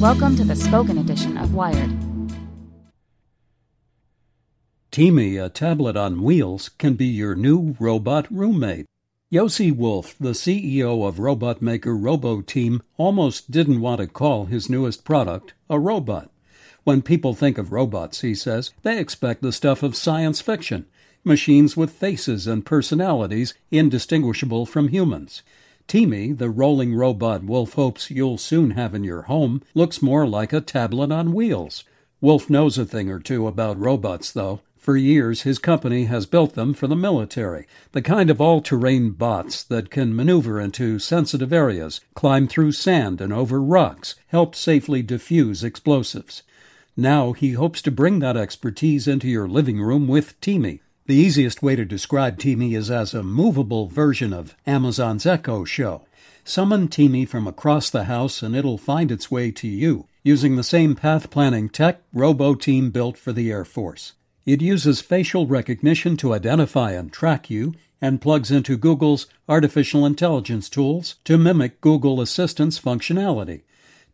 Welcome to the spoken edition of Wired. Temi, a tablet on wheels, can be your new robot roommate. Yossi Wolf, the CEO of robot maker RoboTeam, almost didn't want to call his newest product a robot. When people think of robots, he says, they expect the stuff of science fiction machines with faces and personalities indistinguishable from humans. Temi, the rolling robot Wolf hopes you'll soon have in your home, looks more like a tablet on wheels. Wolf knows a thing or two about robots, though. For years, his company has built them for the military, the kind of all terrain bots that can maneuver into sensitive areas, climb through sand and over rocks, help safely defuse explosives. Now he hopes to bring that expertise into your living room with Temi. The easiest way to describe Temi is as a movable version of Amazon's Echo Show. Summon Temi from across the house and it'll find its way to you, using the same path planning tech RoboTeam built for the Air Force. It uses facial recognition to identify and track you and plugs into Google's artificial intelligence tools to mimic Google Assistant's functionality.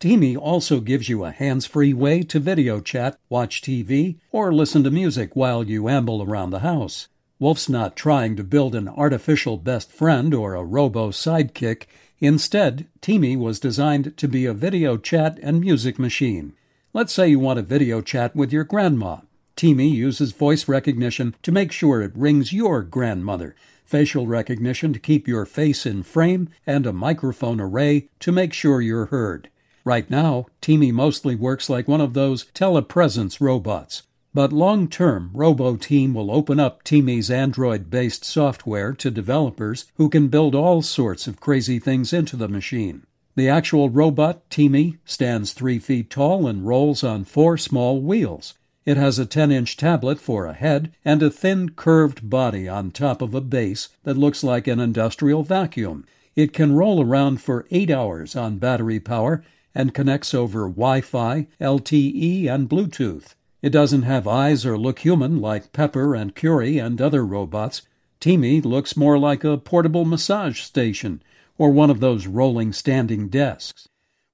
Temi also gives you a hands free way to video chat, watch TV, or listen to music while you amble around the house. Wolf's not trying to build an artificial best friend or a robo sidekick. Instead, Temi was designed to be a video chat and music machine. Let's say you want a video chat with your grandma. Temi uses voice recognition to make sure it rings your grandmother, facial recognition to keep your face in frame, and a microphone array to make sure you're heard. Right now, Temi mostly works like one of those telepresence robots. But long term, RoboTeam will open up Temi's Android based software to developers who can build all sorts of crazy things into the machine. The actual robot, Temi, stands three feet tall and rolls on four small wheels. It has a 10 inch tablet for a head and a thin curved body on top of a base that looks like an industrial vacuum. It can roll around for 8 hours on battery power and connects over Wi Fi, LTE, and Bluetooth. It doesn't have eyes or look human like Pepper and Kuri and other robots. Temi looks more like a portable massage station or one of those rolling standing desks.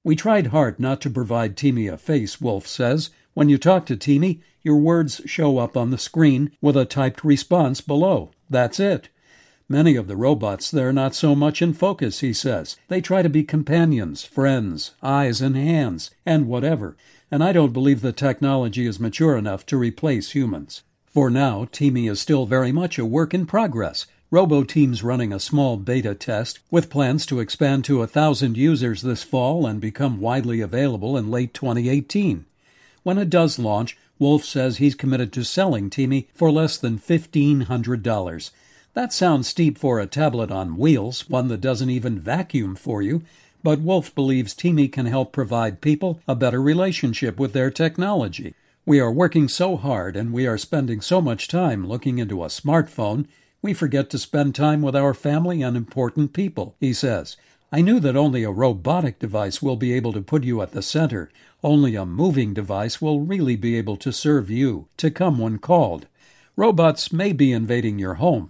We tried hard not to provide Temi a face, Wolf says. When you talk to Temi, your words show up on the screen with a typed response below. That's it. Many of the robots there not so much in focus, he says. They try to be companions, friends, eyes and hands, and whatever. And I don't believe the technology is mature enough to replace humans. For now, Temi is still very much a work in progress. RoboTeam's running a small beta test with plans to expand to a thousand users this fall and become widely available in late 2018. When it does launch, Wolf says he's committed to selling Temi for less than $1,500. That sounds steep for a tablet on wheels, one that doesn't even vacuum for you, but Wolf believes Temi can help provide people a better relationship with their technology. We are working so hard and we are spending so much time looking into a smartphone, we forget to spend time with our family and important people, he says. I knew that only a robotic device will be able to put you at the center. Only a moving device will really be able to serve you, to come when called. Robots may be invading your home,